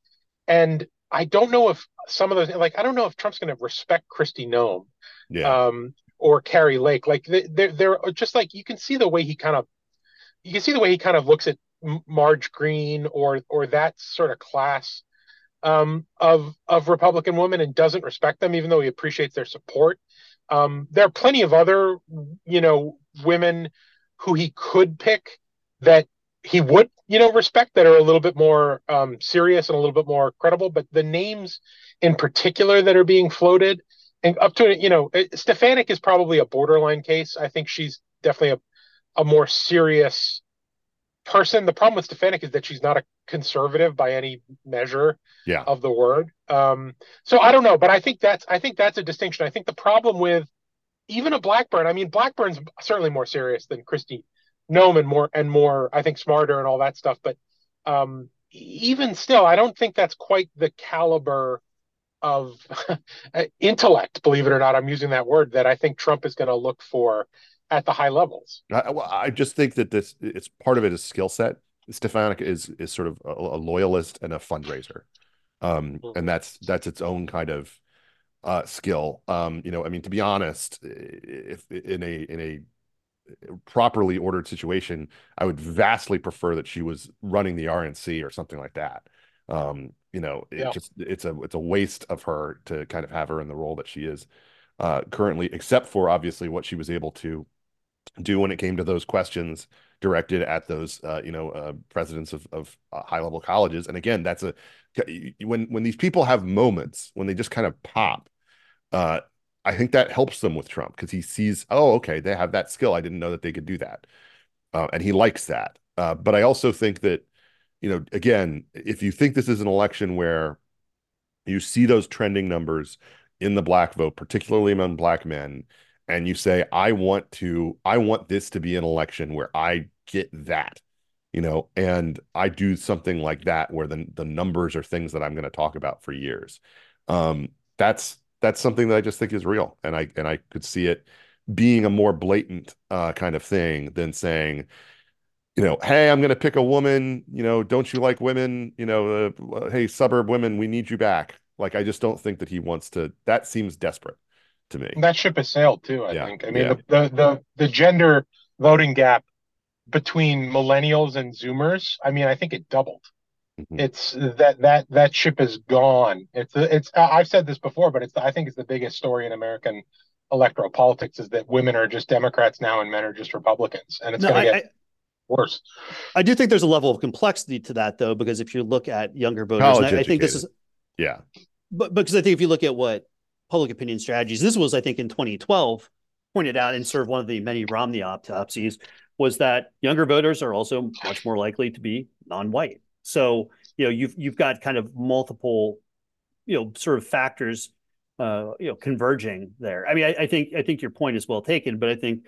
and I don't know if some of those, like, I don't know if Trump's going to respect Kristi Noem yeah, um, or Kari Lake. Like, they- they're, they're just like, you can see the way he kind of, you can see the way he kind of looks at Marge Greene or, or that sort of class um, of, of Republican women and doesn't respect them, even though he appreciates their support. Um, there are plenty of other, you know, women who he could pick that he would, you know, respect that are a little bit more um, serious and a little bit more credible. But the names in particular that are being floated, and up to you know, it- Stefanik is probably a borderline case. I think she's definitely a, a more serious person. The problem with Stefanik is that she's not a conservative by any measure yeah. of the word. Um, so I don't know, but I think that's I think that's a distinction. I think the problem with even a Blackburn, I mean, Blackburn's certainly more serious than Kristi Noem and more and more, I think, smarter and all that stuff. But um, even still, I don't think that's quite the caliber of intellect, believe it or not. I'm using that word that I think Trump is going to look for at the high levels. I, well, I just think that this it's part of it is skill set. Stefanik is is sort of a, a loyalist and a fundraiser, um, Mhm. and that's that's its own kind of uh, skill. Um, you know, I mean, to be honest, if in a in a properly ordered situation, I would vastly prefer that she was running the RNC or something like that. Um, you know, it Yeah. just it's a it's a waste of her to kind of have her in the role that she is uh, currently, except for obviously what she was able to do when it came to those questions directed at those uh, you know uh, presidents of, of uh, high level colleges. And again, that's a when when these people have moments when they just kind of pop. I think that helps them with Trump because he sees, oh, okay, they have that skill. I didn't know that they could do that, uh, and he likes that. Uh, but I also think that, you know, again, if you think this is an election where you see those trending numbers in the black vote, particularly among black men, and you say, I want to, I want this to be an election where I get that, you know, and I do something like that where the the numbers are things that I'm going to talk about for years. Um, that's that's something that I just think is real, and I and I could see it being a more blatant uh, kind of thing than saying, you know, hey, I'm going to pick a woman. You know, don't you like women? You know, uh, hey, suburb women, we need you back. Like, I just don't think that he wants to. That seems desperate to me. That ship has sailed too. I Yeah, think. I mean, yeah. the, the the the gender voting gap between millennials and Zoomers. I mean, I think it doubled. Mhm. It's that that that ship is gone. It's it's. I've said this before, but it's I think it's the biggest story in American electoral politics is that women are just Democrats now and men are just Republicans, and it's No, going to get I, worse. I do think there's a level of complexity to that, though, because if you look at younger voters, I, I think this is. Yeah, but because I think if you look at what public opinion strategies, this was, I think, in 2012, pointed out in sort of one of the many Romney autopsies, was that younger voters are also much more likely to be non-white. So you know you've you've got kind of multiple, you know, sort of factors, uh, you know, converging there. I mean, I, I think I think your point is well taken, but I think,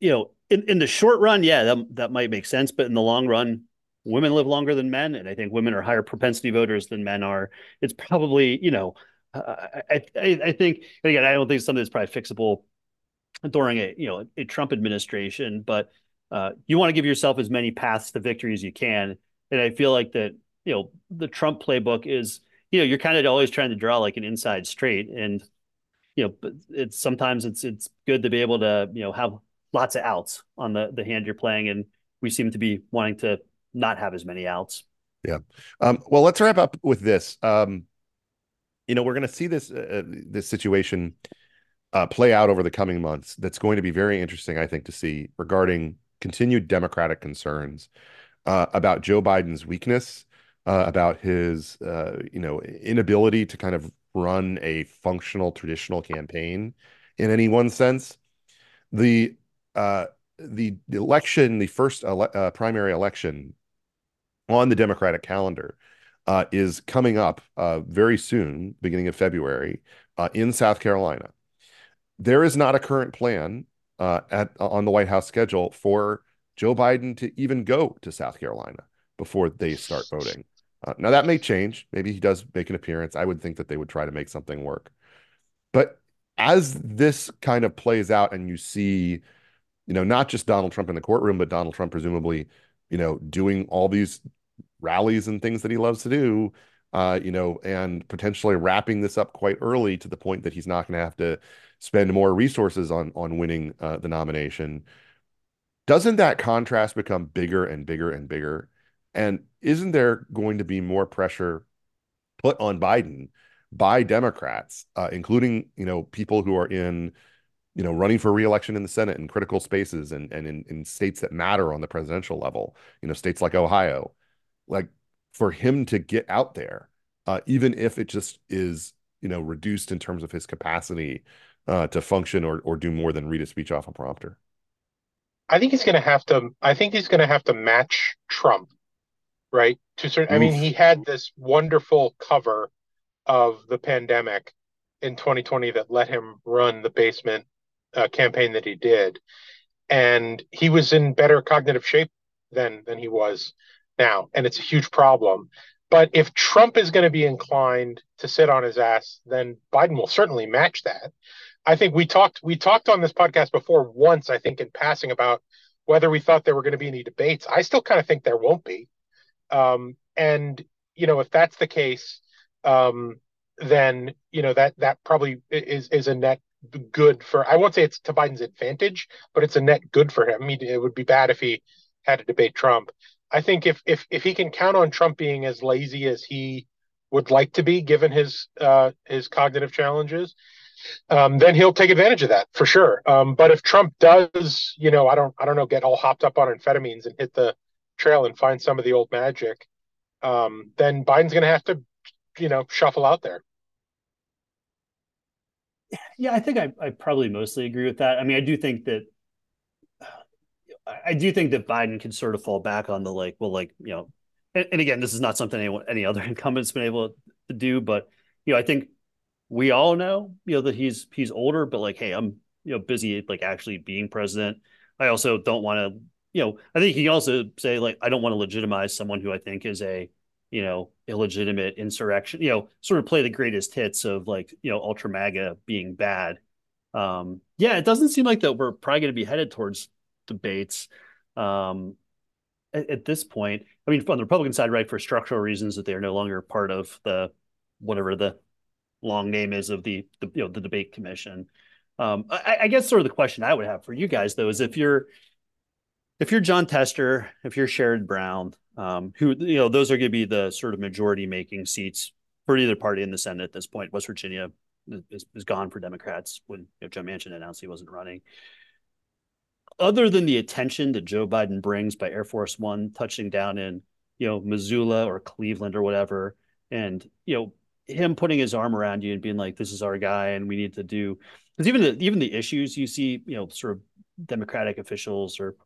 you know, in, in the short run, yeah, that that might make sense, but in the long run, women live longer than men, and I think women are higher propensity voters than men are. It's probably, you know, uh, I, I I think again, I don't think something that's probably fixable during a you know a Trump administration, but uh, you want to give yourself as many paths to victory as you can, and I feel like that you know the Trump playbook is you know you're kind of always trying to draw like an inside straight, and you know but it's sometimes it's it's good to be able to you know have lots of outs on the the hand you're playing, and we seem to be wanting to not have as many outs. Yeah. Um, well, let's wrap up with this. Um, you know, we're going to see this uh, this situation uh, play out over the coming months. That's going to be very interesting, I think, to see regarding continued Democratic concerns uh, about Joe Biden's weakness, uh, about his uh, you know inability to kind of run a functional traditional campaign in any one sense. The uh, the election, the first ele uh, primary election on the Democratic calendar uh, is coming up uh, very soon, beginning of February, uh, in South Carolina. There is not a current plan at on the White House schedule for Joe Biden to even go to South Carolina before they start voting. Uh, now that may change. Maybe he does make an appearance. I would think that they would try to make something work. But as this kind of plays out, and you see, you know, not just Donald Trump in the courtroom, but Donald Trump presumably, you know, doing all these rallies and things that he loves to do, uh, you know, and potentially wrapping this up quite early to the point that he's not going to have to spend more resources on on winning uh, the nomination. Doesn't that contrast become bigger and bigger and bigger? And isn't there going to be more pressure put on Biden by Democrats, uh, including you know people who are in you know running for reelection in the Senate in critical spaces and and in, in states that matter on the presidential level, you know states like Ohio, like for him to get out there, uh, even if it just is you know reduced in terms of his capacity uh, to function or or do more than read a speech off a prompter. I think he's going to have to. I think he's going to have to match Trump, right? To certain. I mean, he had this wonderful cover of the pandemic in 2020 that let him run the basement uh, campaign that he did, and he was in better cognitive shape than than he was now, and it's a huge problem. But if Trump is going to be inclined to sit on his ass, then Biden will certainly match that. I think we talked we talked on this podcast before once, I think, in passing about whether we thought there were going to be any debates. I still kind of think there won't be. Um, and you know, if that's the case, um, then you know that that probably is is a net good for. I won't say it's to Biden's advantage, but it's a net good for him. I mean, it would be bad if he had to debate Trump. I think if if if he can count on Trump being as lazy as he would like to be, given his uh, his cognitive challenges, um, then he'll take advantage of that for sure. Um, but if Trump does, you know, I don't I don't know, get all hopped up on amphetamines and hit the trail and find some of the old magic, um, then Biden's going to have to, you know, shuffle out there. Yeah, I think I, I probably mostly agree with that. I mean, I do think that I do think that Biden can sort of fall back on the like, well, like you know, and, and again, this is not something anyone, any other incumbent's been able to do, but you know, I think we all know, you know, that he's he's older, but like, hey, I'm you know busy like actually being president. I also don't want to, you know, I think he also say like, I don't want to legitimize someone who I think is a you know illegitimate insurrection, you know, sort of play the greatest hits of like you know ultra MAGA being bad. Um, yeah, it doesn't seem like that we're probably going to be headed towards debates um, at, at, this point. I mean, on the Republican side, right, for structural reasons that they are no longer part of the whatever the long name is of the, the you know the debate commission. Um, I, I, guess sort of the question I would have for you guys though is if you're if you're Jon Tester, if you're Sherrod Brown, um, who you know those are going to be the sort of majority making seats for either party in the Senate at this point. West Virginia is, is gone for Democrats when you know, Joe Manchin announced he wasn't running other than the attention that Joe Biden brings by Air Force One touching down in, you know, Missoula or Cleveland or whatever, and you know, him putting his arm around you and being like, "This is our guy," and we need to do because even the even the issues you see, you know, sort of Democratic officials or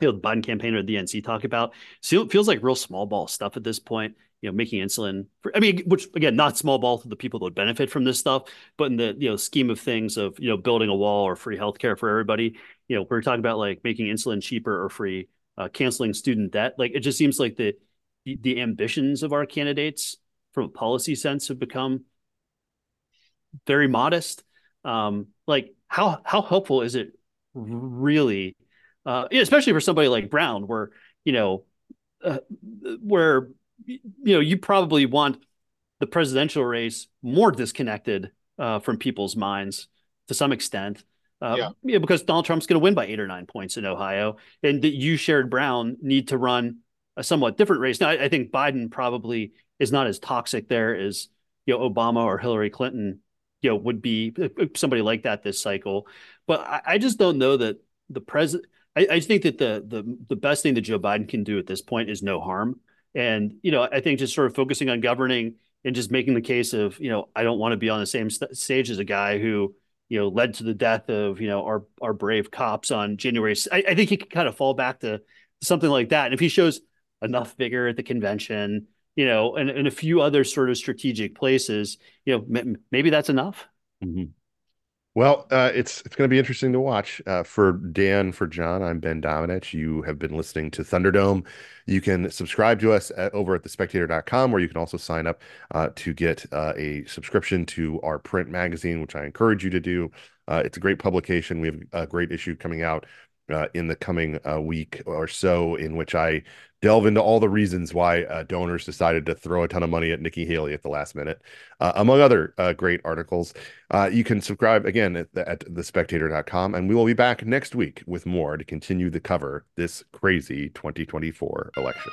you know, the Biden campaign or the DNC talk about it feels like real small ball stuff at this point you know, making insulin. For, I mean, which again, not small ball to the people that would benefit from this stuff, but in the you know scheme of things of you know building a wall or free healthcare for everybody, you know, we're talking about like making insulin cheaper or free, uh, canceling student debt. Like it just seems like the the ambitions of our candidates from a policy sense have become very modest. Um, like how how helpful is it really, uh, especially for somebody like Brown, where you know, uh, where you know, you probably want the presidential race more disconnected uh, from people's minds to some extent. Uh, yeah. yeah. because Donald Trump's going to win by eight or nine points in Ohio, and that you, Sherrod Brown, need to run a somewhat different race. Now, I, I, think Biden probably is not as toxic there as you know Obama or Hillary Clinton, you know, would be uh, uh, somebody like that this cycle. But I, I just don't know that the president. I, I think that the the the best thing that Joe Biden can do at this point is no harm. And, you know, I think just sort of focusing on governing and just making the case of, you know, I don't want to be on the same st- stage as a guy who, you know, led to the death of, you know, our, our brave cops on January. I, I think he can kind of fall back to something like that. And if he shows enough vigor at the convention, you know, and, and a few other sort of strategic places, you know, m- maybe that's enough. Mm-hmm. Well, uh, it's it's going to be interesting to watch. Uh, for Dan, for John, I'm Ben Domenech. You have been listening to Thunderdome. You can subscribe to us at, over at thespectator.com, where you can also sign up uh, to get uh, a subscription to our print magazine, which I encourage you to do. Uh, it's a great publication. We have a great issue coming out uh, in the coming uh, week or so, in which I delve into all the reasons why uh, donors decided to throw a ton of money at Nikki Haley at the last minute, uh, among other uh, great articles. Uh, you can subscribe again at, at thespectator.com, and we will be back next week with more to continue the cover this crazy 2024 election.